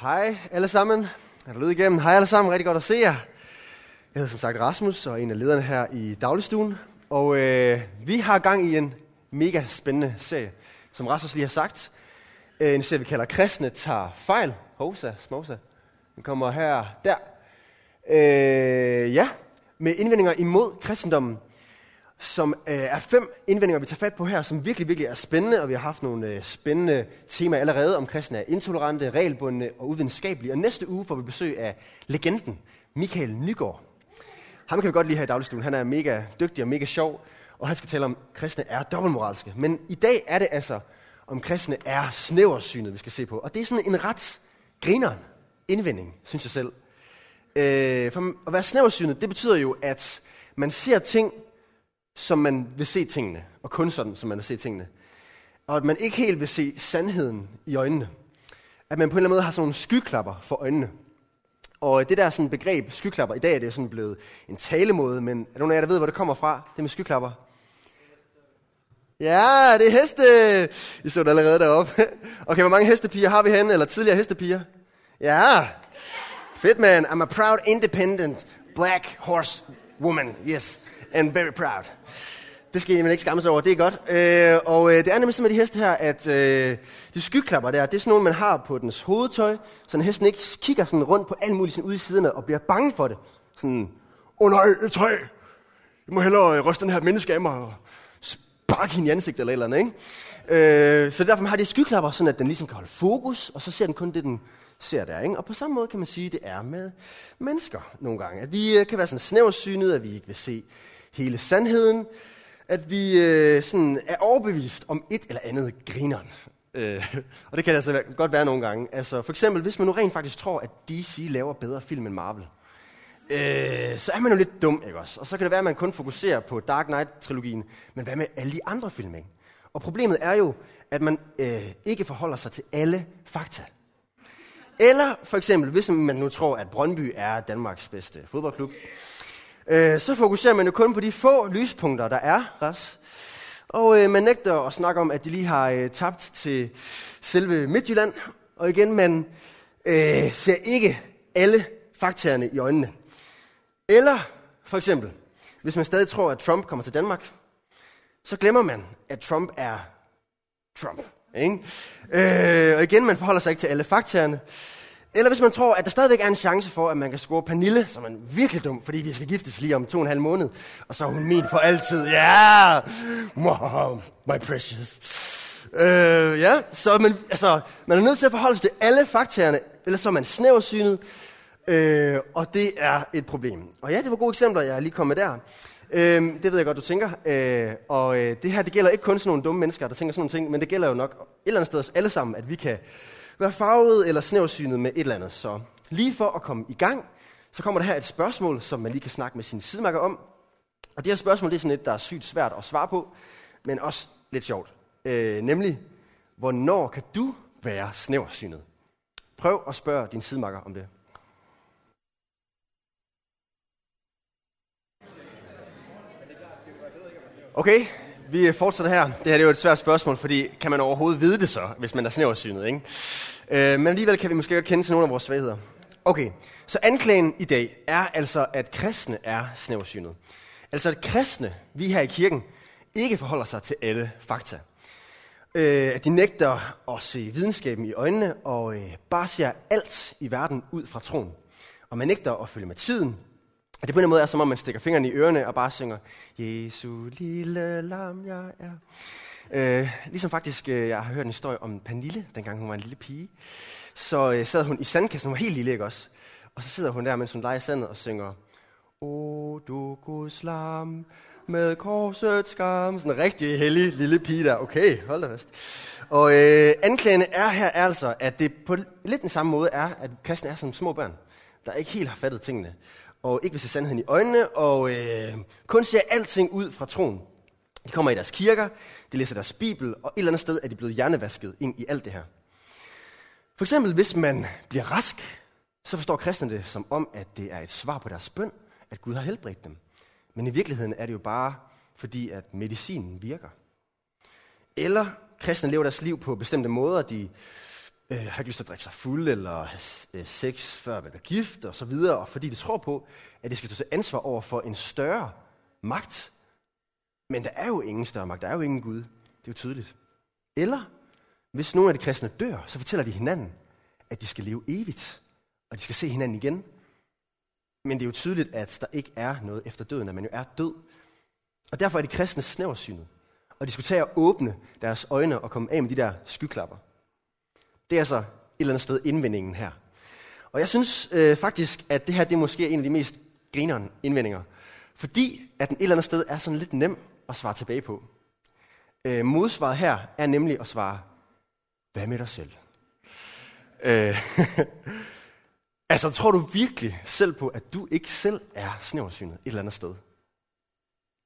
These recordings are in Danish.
Hej alle sammen. Er der lyd igennem? Hej alle sammen. Rigtig godt at se jer. Jeg hedder som sagt Rasmus og er en af lederne her i dagligstuen. Og øh, vi har gang i en mega spændende serie, som Rasmus lige har sagt. Øh, en serie, vi kalder Kristne tager fejl. Hosa, smosa. Den kommer her, der. Øh, ja, med indvendinger imod kristendommen som øh, er fem indvendinger, vi tager fat på her, som virkelig, virkelig er spændende, og vi har haft nogle øh, spændende temaer allerede om kristne er intolerante, regelbundne og uvidenskabelige. Og næste uge får vi besøg af legenden Michael Nygaard. Ham kan vi godt lide her i dagligstuen. Han er mega dygtig og mega sjov, og han skal tale om, at kristne er dobbeltmoralske. Men i dag er det altså, om kristne er snæversynet, vi skal se på. Og det er sådan en ret grineren indvending, synes jeg selv. Øh, for at være snæversynet, det betyder jo, at man ser ting som man vil se tingene, og kun sådan, som man vil se tingene. Og at man ikke helt vil se sandheden i øjnene. At man på en eller anden måde har sådan nogle skyklapper for øjnene. Og øh, det der sådan begreb skyklapper, i dag er det sådan blevet en talemåde, men er nogen af jer, der ved, hvor det kommer fra, det med skyklapper? Ja, det er heste! I så det allerede deroppe. Okay, hvor mange hestepiger har vi henne, eller tidligere hestepiger? Ja, fedt man. I'm a proud, independent, black horse woman. Yes and very proud. Det skal I ikke skamme sig over, det er godt. Øh, og øh, det er nemlig sådan med de heste her, at øh, de skyklapper der, det er sådan nogle, man har på dens hovedtøj, så hesten ikke kigger sådan rundt på alt muligt sådan ude i siderne og bliver bange for det. Sådan, åh oh, nej, et træ! Jeg må hellere øh, ryste den her menneske af mig og sparke hende i ansigtet eller et eller andet, ikke? Øh, så derfor har de skyklapper, sådan at den ligesom kan holde fokus, og så ser den kun det, den ser der. Ikke? Og på samme måde kan man sige, at det er med mennesker nogle gange. At vi øh, kan være sådan snæversynet, at vi ikke vil se hele sandheden, at vi øh, sådan er overbevist om et eller andet grineren. Øh, og det kan det altså godt være nogle gange. Altså, for eksempel, hvis man nu rent faktisk tror, at DC laver bedre film end Marvel, øh, så er man jo lidt dum, ikke også? Og så kan det være, at man kun fokuserer på Dark Knight-trilogien, men hvad med alle de andre film, ikke? Og problemet er jo, at man øh, ikke forholder sig til alle fakta. Eller for eksempel, hvis man nu tror, at Brøndby er Danmarks bedste fodboldklub, øh, så fokuserer man jo kun på de få lyspunkter, der er, Ras. Og øh, man nægter at snakke om, at de lige har øh, tabt til selve Midtjylland. Og igen, man øh, ser ikke alle faktaerne i øjnene. Eller for eksempel, hvis man stadig tror, at Trump kommer til Danmark, så glemmer man, at Trump er Trump. Ikke? Øh, og igen, man forholder sig ikke til alle faktaerne. Eller hvis man tror, at der stadigvæk er en chance for, at man kan score Pernille, som er virkelig dum, fordi vi skal giftes lige om to og en halv måned. Og så er hun min for altid. Ja! Yeah! My precious. Øh, ja, så man, altså, man er nødt til at forholde sig til alle faktaerne, ellers så er man snæversynet, øh, og det er et problem. Og ja, det var gode eksempler, jeg lige kom med der. Øh, det ved jeg godt, du tænker. Øh, og øh, det her, det gælder ikke kun sådan nogle dumme mennesker, der tænker sådan nogle ting, men det gælder jo nok et eller andet sted os alle sammen, at vi kan være farvet eller snævsynet med et eller andet. Så lige for at komme i gang, så kommer der her et spørgsmål, som man lige kan snakke med sin sidemakker om. Og det her spørgsmål det er sådan et, der er sygt svært at svare på, men også lidt sjovt. Øh, nemlig, hvornår kan du være snæversynet? Prøv at spørge din sidemakker om det. Okay, vi fortsætter her. Det her det er jo et svært spørgsmål, fordi kan man overhovedet vide det så, hvis man er snæversynet, ikke? Øh, men alligevel kan vi måske godt kende til nogle af vores svagheder. Okay, så anklagen i dag er altså, at kristne er snæversynet. Altså at kristne, vi her i kirken, ikke forholder sig til alle fakta. Øh, at de nægter at se videnskaben i øjnene og øh, bare ser alt i verden ud fra troen. Og man nægter at følge med tiden, og det på en måde er, som om man stikker fingrene i ørerne og bare synger, Jesu lille lam, jeg er. Øh, ligesom faktisk, øh, jeg har hørt en historie om Pernille, dengang hun var en lille pige. Så øh, sad hun i sandkassen, hun var helt lille, ikke også? Og så sidder hun der, mens hun leger i sandet og synger, O du Guds lam, med korset skam. Sådan en rigtig hellig lille pige der. Okay, hold da fast. Og øh, anklagene er her er altså, at det på lidt den samme måde er, at kristne er som små børn, der ikke helt har fattet tingene og ikke vil se sandheden i øjnene, og øh, kun ser alting ud fra troen. De kommer i deres kirker, de læser deres bibel, og et eller andet sted er de blevet hjernevasket ind i alt det her. For eksempel, hvis man bliver rask, så forstår kristne det som om, at det er et svar på deres bøn, at Gud har helbredt dem. Men i virkeligheden er det jo bare fordi, at medicinen virker. Eller kristne lever deres liv på bestemte måder. De øh, har ikke lyst til at drikke sig fuld, eller have øh, sex før man er gift, og så videre, og fordi de tror på, at de skal stå til ansvar over for en større magt. Men der er jo ingen større magt, der er jo ingen Gud. Det er jo tydeligt. Eller, hvis nogle af de kristne dør, så fortæller de hinanden, at de skal leve evigt, og de skal se hinanden igen. Men det er jo tydeligt, at der ikke er noget efter døden, at man jo er død. Og derfor er de kristne snæversynet, og de skulle tage at åbne deres øjne og komme af med de der skyklapper. Det er altså et eller andet sted indvendingen her. Og jeg synes øh, faktisk, at det her det er måske en af de mest grineren indvendinger. Fordi at den et eller andet sted er sådan lidt nem at svare tilbage på. Øh, modsvaret her er nemlig at svare, hvad med dig selv? Øh, altså, tror du virkelig selv på, at du ikke selv er snæversynet et eller andet sted?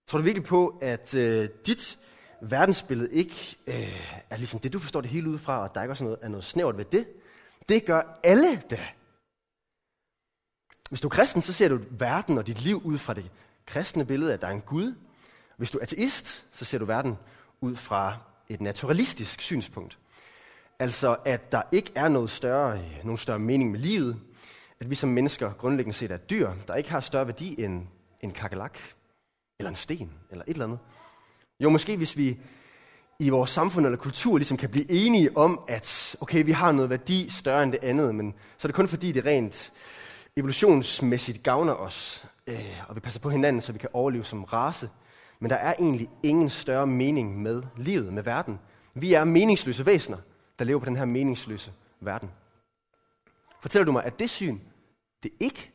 Tror du virkelig på, at øh, dit verdensbillede ikke øh, er ligesom det, du forstår det hele ud fra, og der er ikke også noget, er noget snævert ved det? Det gør alle da. Hvis du er kristen, så ser du verden og dit liv ud fra det kristne billede, at der er en Gud. Hvis du er ateist, så ser du verden ud fra et naturalistisk synspunkt. Altså, at der ikke er noget større, øh, nogen større mening med livet. At vi som mennesker grundlæggende set er dyr, der ikke har større værdi end en kakelak, eller en sten, eller et eller andet. Jo, måske hvis vi i vores samfund eller kultur ligesom kan blive enige om, at okay, vi har noget værdi større end det andet, men så er det kun fordi, det rent evolutionsmæssigt gavner os, øh, og vi passer på hinanden, så vi kan overleve som race. Men der er egentlig ingen større mening med livet, med verden. Vi er meningsløse væsener, der lever på den her meningsløse verden. Fortæller du mig, at det syn, det ikke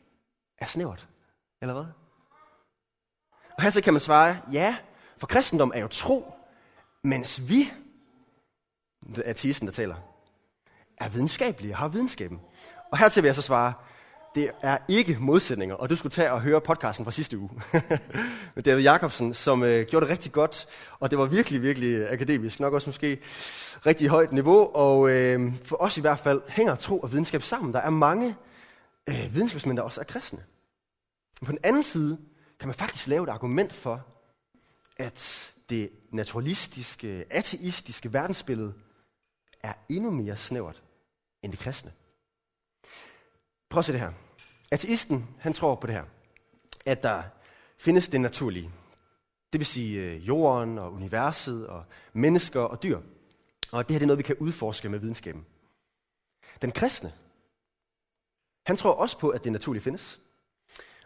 er snævert? Eller hvad? Og her så kan man svare, ja, for kristendom er jo tro, mens vi, det er tisen, der taler, er videnskabelige og har videnskaben. Og hertil vil jeg så svare, det er ikke modsætninger, og du skulle tage og høre podcasten fra sidste uge med David Jacobsen, som øh, gjorde det rigtig godt, og det var virkelig, virkelig akademisk, nok også måske rigtig højt niveau, og øh, for os i hvert fald hænger tro og videnskab sammen. Der er mange øh, videnskabsmænd, der også er kristne. På den anden side kan man faktisk lave et argument for, at det naturalistiske, ateistiske verdensbillede er endnu mere snævert end det kristne. Prøv at se det her. Ateisten, han tror på det her, at der findes det naturlige. Det vil sige øh, jorden og universet og mennesker og dyr. Og det her det er noget, vi kan udforske med videnskaben. Den kristne, han tror også på, at det naturlige findes,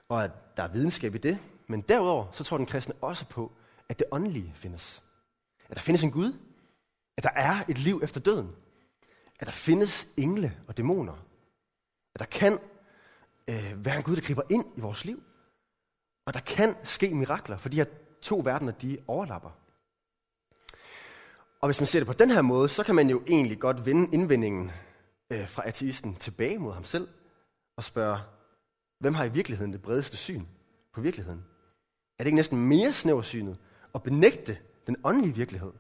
og at der er videnskab i det, men derudover så tror den kristne også på, at det åndelige findes. At der findes en Gud, at der er et liv efter døden, at der findes engle og dæmoner, at der kan øh, være en Gud, der griber ind i vores liv. Og der kan ske mirakler, for de her to verdener, de overlapper. Og hvis man ser det på den her måde, så kan man jo egentlig godt vende indvendingen øh, fra ateisten tilbage mod ham selv og spørge, hvem har i virkeligheden det bredeste syn på virkeligheden? Er det ikke næsten mere snæversynet at benægte den åndelige virkelighed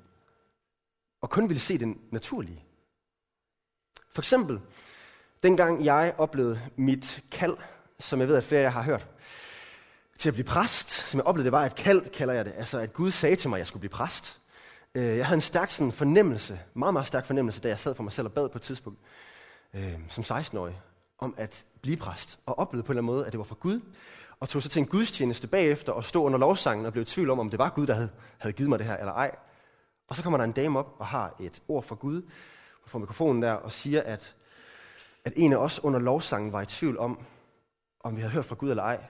og kun ville se den naturlige? For eksempel, Dengang jeg oplevede mit kald, som jeg ved, at flere af jer har hørt, til at blive præst, som jeg oplevede, det var et kald, kalder jeg det. Altså, at Gud sagde til mig, at jeg skulle blive præst. Øh, jeg havde en stærk sådan, fornemmelse, meget, meget stærk fornemmelse, da jeg sad for mig selv og bad på et tidspunkt, øh, som 16-årig, om at blive præst. Og oplevede på en eller anden måde, at det var fra Gud. Og tog så til en gudstjeneste bagefter og stod under lovsangen og blev i tvivl om, om det var Gud, der havde, havde givet mig det her eller ej. Og så kommer der en dame op og har et ord fra Gud, fra mikrofonen der, og siger, at at en af os under lovsangen var i tvivl om, om vi havde hørt fra Gud eller ej.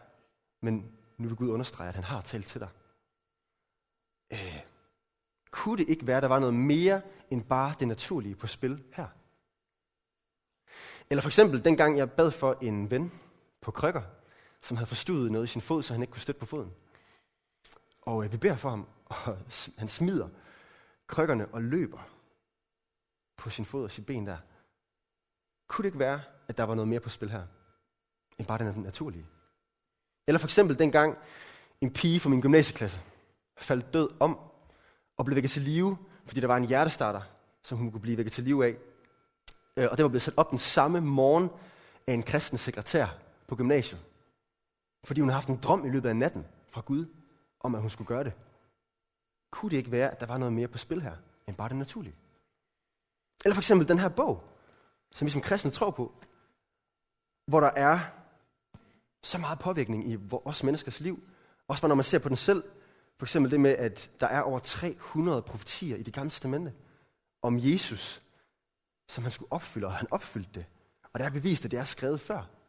Men nu vil Gud understrege, at han har talt til dig. Øh, kunne det ikke være, at der var noget mere end bare det naturlige på spil her? Eller for eksempel dengang jeg bad for en ven på krykker, som havde forstudet noget i sin fod, så han ikke kunne støtte på foden. Og øh, vi beder for ham, og han smider krykkerne og løber på sin fod og sit ben der. Kunne det ikke være, at der var noget mere på spil her, end bare den naturlige? Eller for eksempel dengang en pige fra min gymnasieklasse faldt død om og blev vækket til live, fordi der var en hjertestarter, som hun kunne blive vækket til live af. Øh, og det var blevet sat op den samme morgen af en kristen sekretær på gymnasiet. Fordi hun har haft en drøm i løbet af natten fra Gud, om at hun skulle gøre det. Kunne det ikke være, at der var noget mere på spil her, end bare det naturlige? Eller for eksempel den her bog, som vi som kristne tror på, hvor der er så meget påvirkning i vores menneskers liv. Også når man ser på den selv. For eksempel det med, at der er over 300 profetier i det gamle testamente om Jesus, som han skulle opfylde, og han opfyldte det. Og der er bevist, at det er skrevet før.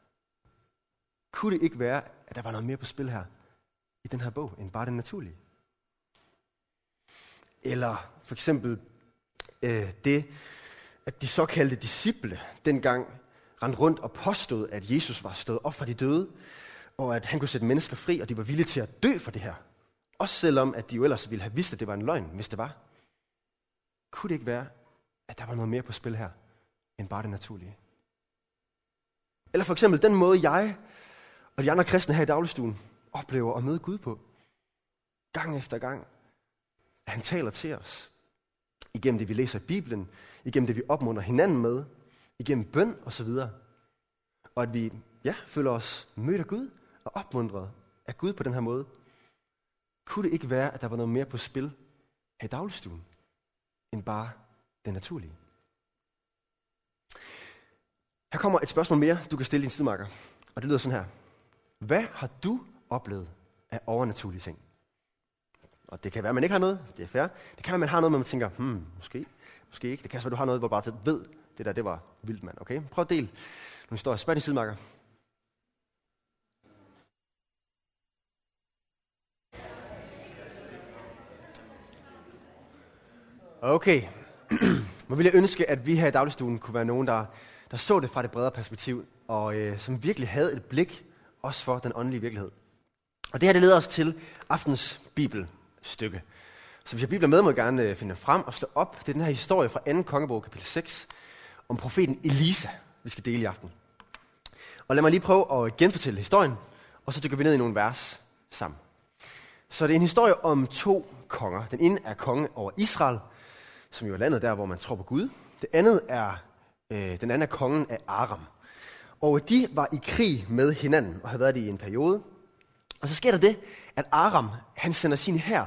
Kunne det ikke være, at der var noget mere på spil her i den her bog, end bare det naturlige? Eller for eksempel øh, det, at de såkaldte disciple dengang rendte rundt og påstod, at Jesus var stået op fra de døde, og at han kunne sætte mennesker fri, og de var villige til at dø for det her. Også selvom, at de jo ellers ville have vidst, at det var en løgn, hvis det var. Kunne det ikke være, at der var noget mere på spil her, end bare det naturlige? Eller for eksempel den måde, jeg og de andre kristne her i dagligstuen oplever at møde Gud på. Gang efter gang. At han taler til os. Igennem det, vi læser i Bibelen. Igennem det, vi opmuntrer hinanden med. Igennem bøn og så videre. Og at vi ja, føler os mødt af Gud og opmuntret af Gud på den her måde. Kunne det ikke være, at der var noget mere på spil her i dagligstuen, end bare det naturlige? Her kommer et spørgsmål mere, du kan stille din sidemarker. Og det lyder sådan her. Hvad har du oplevet af overnaturlige ting? Og det kan være, at man ikke har noget. Det er fair. Det kan være, at man har noget, men man tænker, hmm, måske, måske ikke. Det kan være, at du har noget, hvor du bare ved, det der, det var vildt, mand. Okay? Prøv at dele nogle historier. Spørg din sidemarker. Okay. Må vil jeg ønske, at vi her i dagligstuen kunne være nogen, der, der så det fra det bredere perspektiv, og øh, som virkelig havde et blik også for den åndelige virkelighed. Og det her det leder os til aftens bibelstykke. Så hvis jeg bibler med, må jeg gerne øh, finde frem og slå op. Det er den her historie fra 2. kongebog, kapitel 6, om profeten Elisa, vi skal dele i aften. Og lad mig lige prøve at genfortælle historien, og så dykker vi ned i nogle vers sammen. Så det er en historie om to konger. Den ene er konge over Israel, som jo er landet der, hvor man tror på Gud. Det andet er, øh, den anden er kongen af Aram. Og de var i krig med hinanden, og havde været det i en periode. Og så sker der det, at Aram, han sender sin her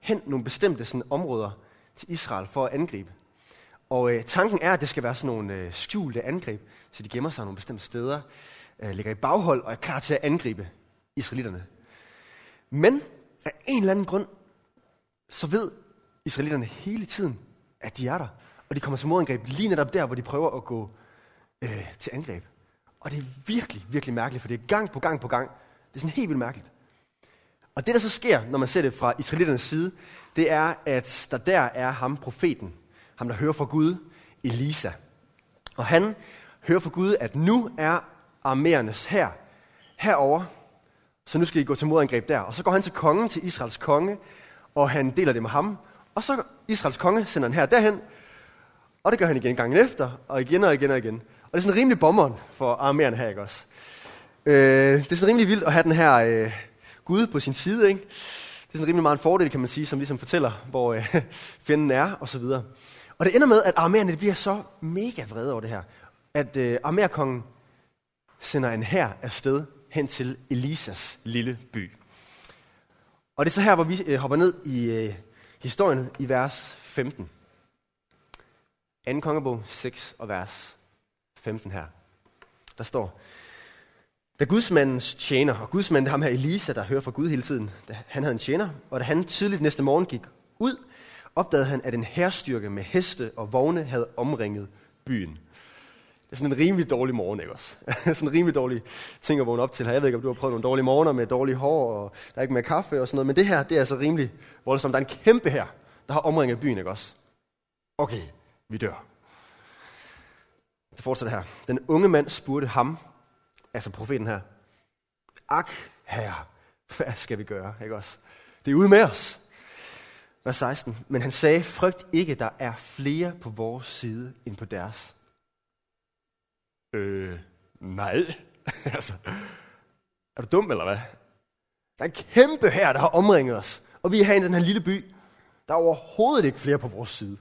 hen nogle bestemte sådan, områder til Israel for at angribe. Og øh, tanken er, at det skal være sådan nogle øh, skjulte angreb, så de gemmer sig nogle bestemte steder, øh, ligger i baghold og er klar til at angribe israelitterne. Men af en eller anden grund, så ved israelitterne hele tiden, at de er der. Og de kommer til modangreb lige netop der, hvor de prøver at gå øh, til angreb. Og det er virkelig, virkelig mærkeligt, for det er gang på gang på gang. Det er sådan helt vildt mærkeligt. Og det, der så sker, når man ser det fra israeliternes side, det er, at der der er ham, profeten, ham der hører fra Gud, Elisa. Og han hører fra Gud, at nu er armerernes her herover, så nu skal I gå til modangreb der. Og så går han til kongen, til Israels konge, og han deler det med ham. Og så Israels konge sender han her derhen, og det gør han igen gangen efter, og igen og igen og igen. Og det er sådan rimelig bommeren for armeren her, ikke også? Øh, det er sådan rimelig vildt at have den her øh, Gud på sin side, ikke? Det er sådan rimelig meget en fordel, kan man sige, som ligesom fortæller, hvor øh, fjenden er, og så videre. Og det ender med, at armererne bliver så mega vrede over det her, at øh, armerkongen sender en her afsted hen til Elisas lille by. Og det er så her, hvor vi øh, hopper ned i øh, historien i vers 15. 2. kongebog 6 og vers 15 her. Der står, da gudsmandens tjener, og gudsmanden er ham her Elisa, der hører fra Gud hele tiden, da han havde en tjener, og da han tidligt næste morgen gik ud, opdagede han, at en herstyrke med heste og vogne havde omringet byen. Det er sådan en rimelig dårlig morgen, ikke også? sådan en rimelig dårlig ting at vågne op til. Jeg ved ikke, om du har prøvet nogle dårlige morgener med dårlige hår, og der er ikke mere kaffe og sådan noget, men det her, det er altså rimelig voldsomt. Der er en kæmpe her, der har omringet byen, ikke også? Okay, vi dør. Det fortsætter her. Den unge mand spurgte ham, altså profeten her, Ak, herre, hvad skal vi gøre? Ikke også? Det er ude med os. Vers 16. Men han sagde, frygt ikke, der er flere på vores side end på deres. Øh, nej. altså, er du dum, eller hvad? Der er en kæmpe her, der har omringet os. Og vi er her i den her lille by. Der er overhovedet ikke flere på vores side.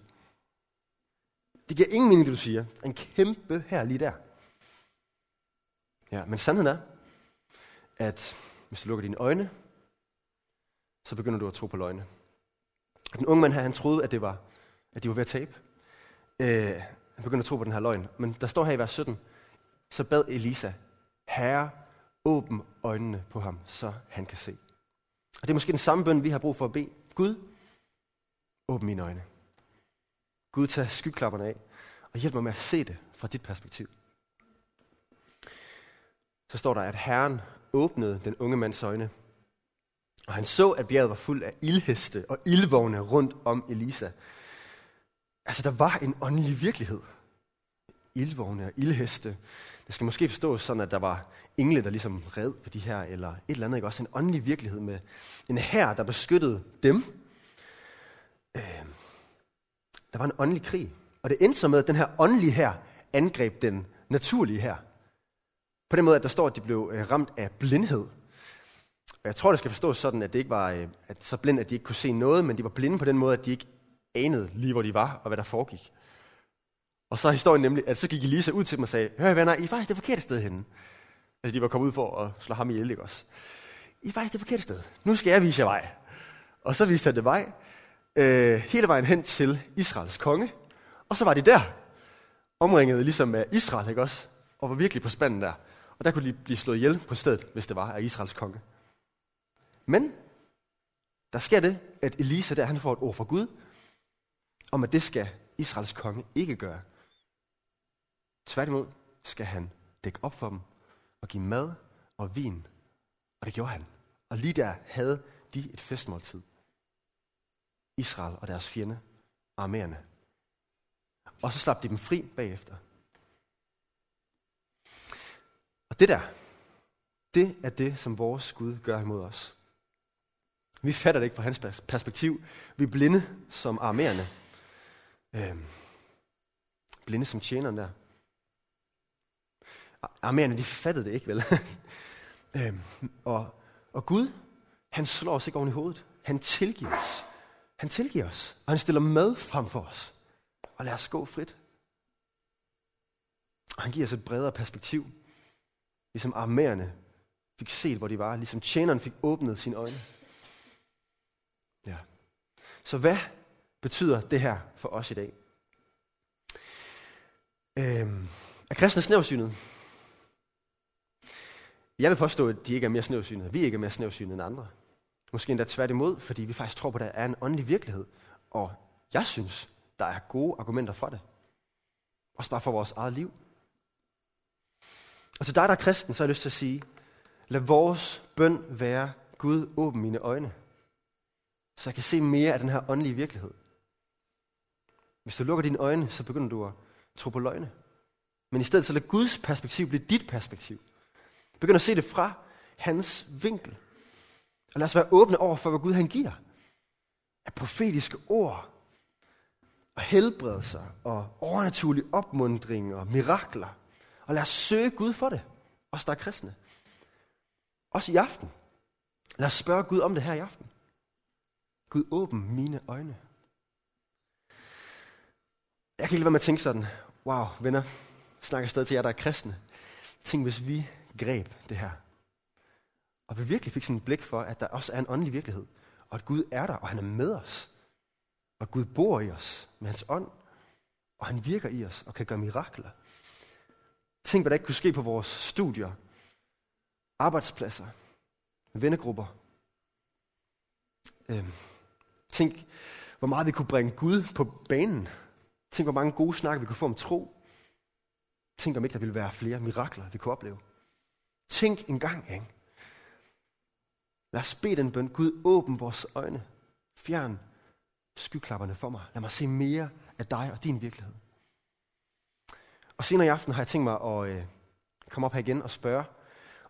Det giver ingen mening, det du siger. En kæmpe her lige der. Ja, men sandheden er, at hvis du lukker dine øjne, så begynder du at tro på løgne. Den unge mand her, han troede, at, det var, at de var ved at tabe. Øh, Han begynder at tro på den her løgn. Men der står her i vers 17, så bad Elisa, Herre, åbn øjnene på ham, så han kan se. Og det er måske den samme bøn, vi har brug for at bede. Gud, åbn mine øjne. Gud, tag skyklapperne af, og hjælp mig med at se det fra dit perspektiv. Så står der, at Herren åbnede den unge mands øjne, og han så, at bjerget var fuld af ildheste og ildvogne rundt om Elisa. Altså, der var en åndelig virkelighed. Ildvogne og ildheste. Det skal måske forstås sådan, at der var engle, der ligesom red på de her, eller et eller andet, ikke? Også en åndelig virkelighed med en hær, der beskyttede dem. Øh, der var en åndelig krig. Og det endte så med, at den her åndelige her angreb den naturlige her. På den måde, at der står, at de blev øh, ramt af blindhed. Og jeg tror, det skal forstås sådan, at det ikke var øh, at så blind, at de ikke kunne se noget, men de var blinde på den måde, at de ikke anede lige, hvor de var, og hvad der foregik. Og så er historien nemlig, at så gik Elisa ud til dem og sagde, hør venner, I er faktisk det forkerte sted henne. Altså de var kommet ud for at slå ham ihjel, ikke også? I er faktisk det forkerte sted. Nu skal jeg vise jer vej. Og så viste han det vej, øh, hele vejen hen til Israels konge. Og så var de der, omringet ligesom af Israel, ikke også? Og var virkelig på spanden der. Og der kunne de blive slået ihjel på stedet, hvis det var af Israels konge. Men der sker det, at Elisa der, han får et ord fra Gud, om at det skal Israels konge ikke gøre. Tværtimod skal han dække op for dem og give mad og vin. Og det gjorde han. Og lige der havde de et festmåltid. Israel og deres fjende, armerende. Og så slap de dem fri bagefter. Og det der, det er det, som vores Gud gør imod os. Vi fatter det ikke fra hans perspektiv. Vi er blinde som armerende. Øhm, blinde som tjeneren der. Armerende, de fattede det ikke, vel? øhm, og, og Gud, han slår os ikke oven i hovedet. Han tilgiver os. Han tilgiver os, og han stiller mad frem for os. Og lad os gå frit. Og han giver os et bredere perspektiv. Ligesom armerende fik set, hvor de var. Ligesom tjeneren fik åbnet sine øjne. Ja. Så hvad betyder det her for os i dag? Øhm, er kristne snævsynet? Jeg vil påstå, at de ikke er mere snævsynede. Vi ikke er mere snævsynede end andre. Måske endda tværtimod, fordi vi faktisk tror på, at der er en åndelig virkelighed. Og jeg synes, der er gode argumenter for det. Også bare for vores eget liv. Og til dig, der er kristen, så har jeg lyst til at sige, lad vores bøn være, Gud, åbn mine øjne, så jeg kan se mere af den her åndelige virkelighed. Hvis du lukker dine øjne, så begynder du at tro på løgne. Men i stedet så lad Guds perspektiv blive dit perspektiv. Begynd at se det fra hans vinkel. Og lad os være åbne over for, hvad Gud han giver. Af profetiske ord, og helbredelser, og overnaturlig opmundring og mirakler. Og lad os søge Gud for det. Os, der er kristne. Også i aften. Lad os spørge Gud om det her i aften. Gud, åbn mine øjne. Jeg kan ikke lade være med at tænke sådan, wow, venner, snakker stadig til jer, der er kristne. Tænk, hvis vi greb det her. Og vi virkelig fik sådan et blik for, at der også er en åndelig virkelighed. Og at Gud er der, og han er med os. Og Gud bor i os med hans ånd. Og han virker i os og kan gøre mirakler. Tænk, hvad der ikke kunne ske på vores studier, arbejdspladser, vennegrupper. Øhm, tænk, hvor meget vi kunne bringe Gud på banen. Tænk, hvor mange gode snakker vi kunne få om tro. Tænk, om ikke der ville være flere mirakler, vi kunne opleve. Tænk en gang, ikke? Lad os bede den bøn. Gud, åbn vores øjne. Fjern skyklapperne for mig. Lad mig se mere af dig og din virkelighed. Og senere i aften har jeg tænkt mig at øh, komme op her igen og spørge,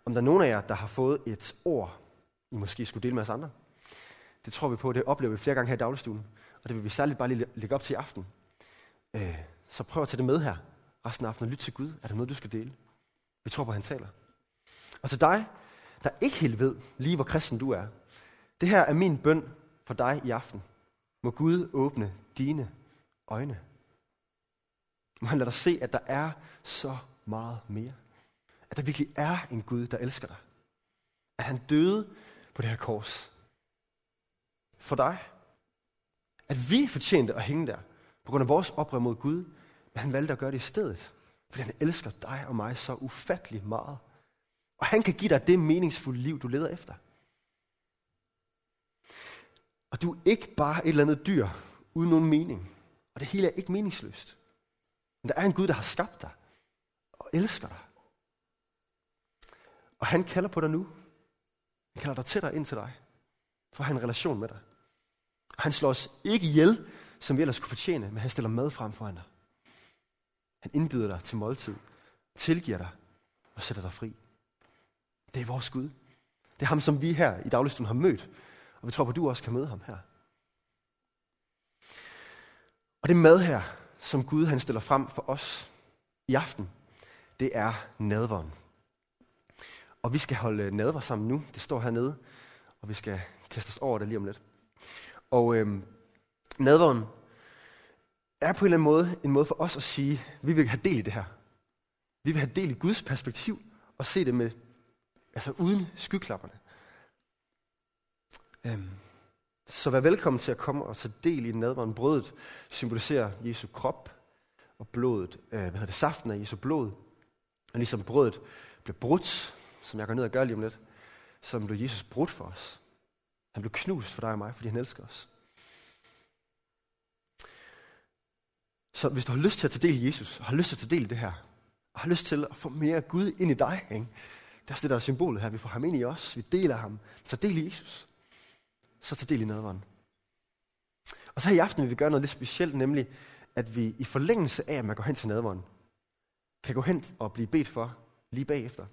om der er nogen af jer, der har fået et ord, I måske skulle dele med os andre. Det tror vi på, det oplever vi flere gange her i dagligstuen. Og det vil vi særligt bare lige lægge op til i aften. Øh, så prøv at tage det med her resten af aftenen og lyt til Gud. Er der noget, du skal dele? Vi tror på, at han taler. Og til dig, der ikke helt ved lige, hvor kristen du er. Det her er min bøn for dig i aften. Må Gud åbne dine øjne. Må han lade dig se, at der er så meget mere. At der virkelig er en Gud, der elsker dig. At han døde på det her kors. For dig. At vi fortjente at hænge der, på grund af vores oprør mod Gud, Men han valgte at gøre det i stedet. Fordi han elsker dig og mig så ufattelig meget. Og han kan give dig det meningsfulde liv, du leder efter. Og du er ikke bare et eller andet dyr uden nogen mening. Og det hele er ikke meningsløst. Men der er en Gud, der har skabt dig og elsker dig. Og han kalder på dig nu. Han kalder dig tættere ind til dig. For at have en relation med dig. Og han slår os ikke ihjel, som vi ellers skulle fortjene, men han stiller mad frem for dig. Han indbyder dig til måltid, tilgiver dig og sætter dig fri. Det er vores Gud. Det er ham, som vi her i dagligstuen har mødt. Og vi tror på, at du også kan møde ham her. Og det mad her, som Gud han stiller frem for os i aften, det er nadveren. Og vi skal holde nadver sammen nu. Det står hernede, og vi skal kaste os over det lige om lidt. Og øhm, nadveren er på en eller anden måde en måde for os at sige, at vi vil have del i det her. Vi vil have del i Guds perspektiv og se det med, altså uden skyklapperne. Øhm, så vær velkommen til at komme og tage del i nadveren. Brødet symboliserer Jesu krop, og blodet, øh, hvad hedder det, saften af Jesu blod. Og ligesom brødet blev brudt, som jeg går ned og gør lige om lidt, så blev Jesus brudt for os. Han blev knust for dig og mig, fordi han elsker os. Så hvis du har lyst til at tage del i Jesus, og har lyst til at tage del i det her, og har lyst til at få mere Gud ind i dig, ikke? Det er også det, der er symbolet her. Vi får ham ind i os, vi deler ham. Så del i Jesus. Så tag del i nadveren. Og så her i aften vil vi gøre noget lidt specielt, nemlig at vi i forlængelse af, at man går hen til nadveren, kan gå hen og blive bedt for lige bagefter.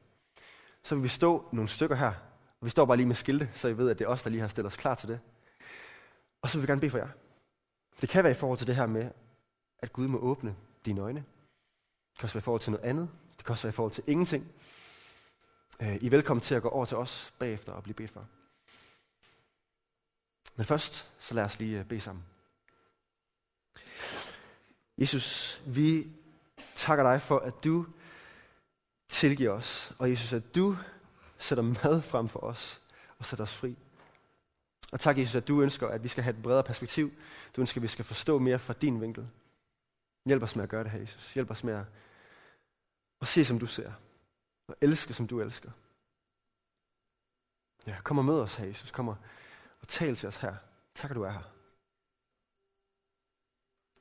Så vil vi stå nogle stykker her, og vi står bare lige med skilte, så I ved, at det er os, der lige har stillet os klar til det. Og så vil vi gerne bede for jer. Det kan være i forhold til det her med, at Gud må åbne dine øjne. Det kan også være i forhold til noget andet. Det kan også være i forhold til ingenting. Øh, I er velkommen til at gå over til os bagefter og blive bedt for. Men først, så lad os lige øh, bede sammen. Jesus, vi takker dig for, at du tilgiver os. Og Jesus, at du sætter mad frem for os og sætter os fri. Og tak, Jesus, at du ønsker, at vi skal have et bredere perspektiv. Du ønsker, at vi skal forstå mere fra din vinkel. Hjælp os med at gøre det her, Jesus. Hjælp os med at, at se, som du ser. Og elske, som du elsker. Ja, kom og mød os her, Jesus. Kom og, og tal til os her. Tak, at du er her.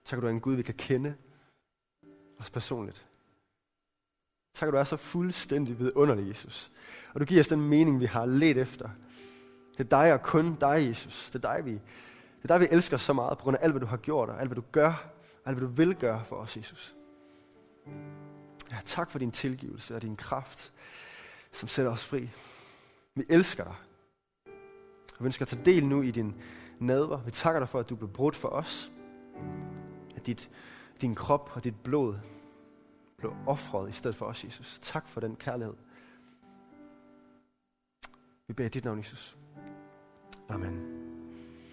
Tak, at du er en Gud, vi kan kende os personligt. Tak, at du er så fuldstændig vidunderlig, Jesus. Og du giver os den mening, vi har let efter. Det er dig og kun dig, Jesus. Det er dig, vi, det er dig, vi elsker så meget, på grund af alt, hvad du har gjort, og alt, hvad du gør, og alt, hvad du vil gøre for os, Jesus. Ja, tak for din tilgivelse og din kraft, som sætter os fri. Vi elsker dig. Og vi ønsker at tage del nu i din nadver. Vi takker dig for, at du blev brudt for os. At dit, din krop og dit blod blev offret i stedet for os, Jesus. Tak for den kærlighed. Vi beder i dit navn, Jesus. Amen.